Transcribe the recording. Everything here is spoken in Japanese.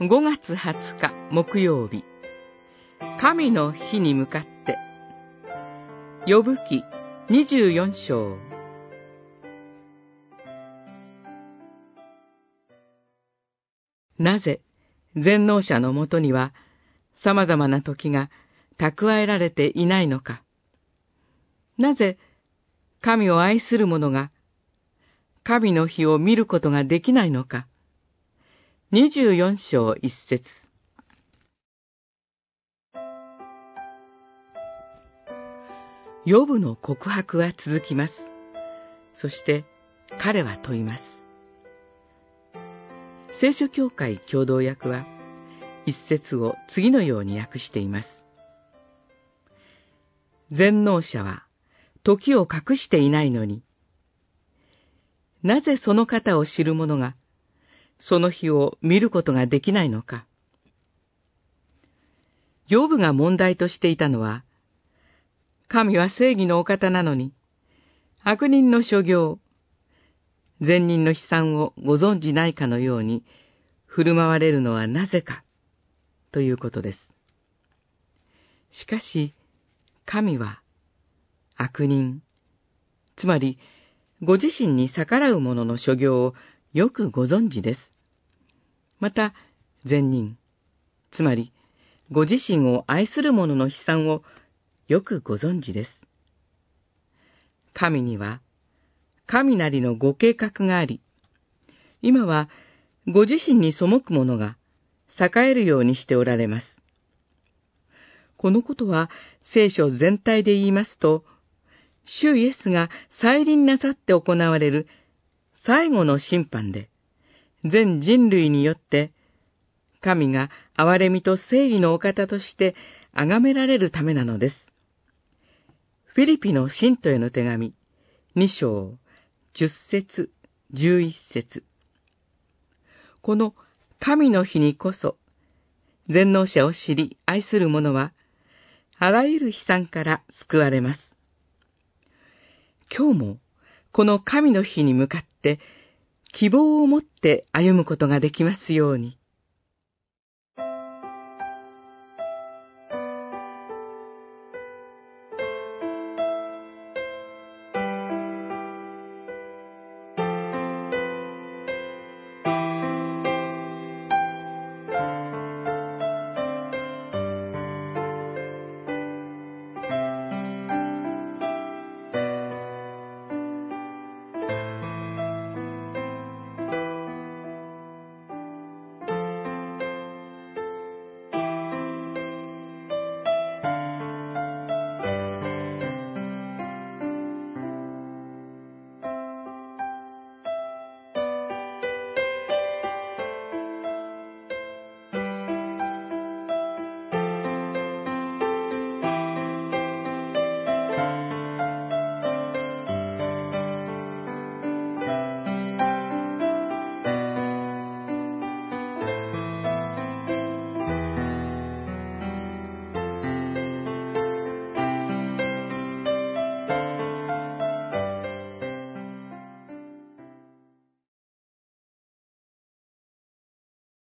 5月20日木曜日、神の日に向かって、呼ぶ記24章。なぜ、全能者のもとには、様々な時が蓄えられていないのか。なぜ、神を愛する者が、神の日を見ることができないのか。二十四章一節ヨブの告白は続きます。そして彼は問います。聖書協会共同訳は一節を次のように訳しています。全能者は時を隠していないのに、なぜその方を知る者がその日を見ることができないのか。ヨブが問題としていたのは、神は正義のお方なのに、悪人の所業、善人の悲惨をご存じないかのように振る舞われるのはなぜか、ということです。しかし、神は、悪人、つまり、ご自身に逆らう者の所業をよくご存知です。また、善人、つまり、ご自身を愛する者の悲惨をよくご存知です。神には、神なりのご計画があり、今はご自身に背く者が栄えるようにしておられます。このことは聖書全体で言いますと、主イエスが再臨なさって行われる最後の審判で、全人類によって、神が憐れみと正義のお方として崇められるためなのです。フィリピの信徒への手紙、二章、十節、十一節。この神の日にこそ、全能者を知り愛する者は、あらゆる悲惨から救われます。今日も、この神の日に向かって、希望を持って歩むことができますように。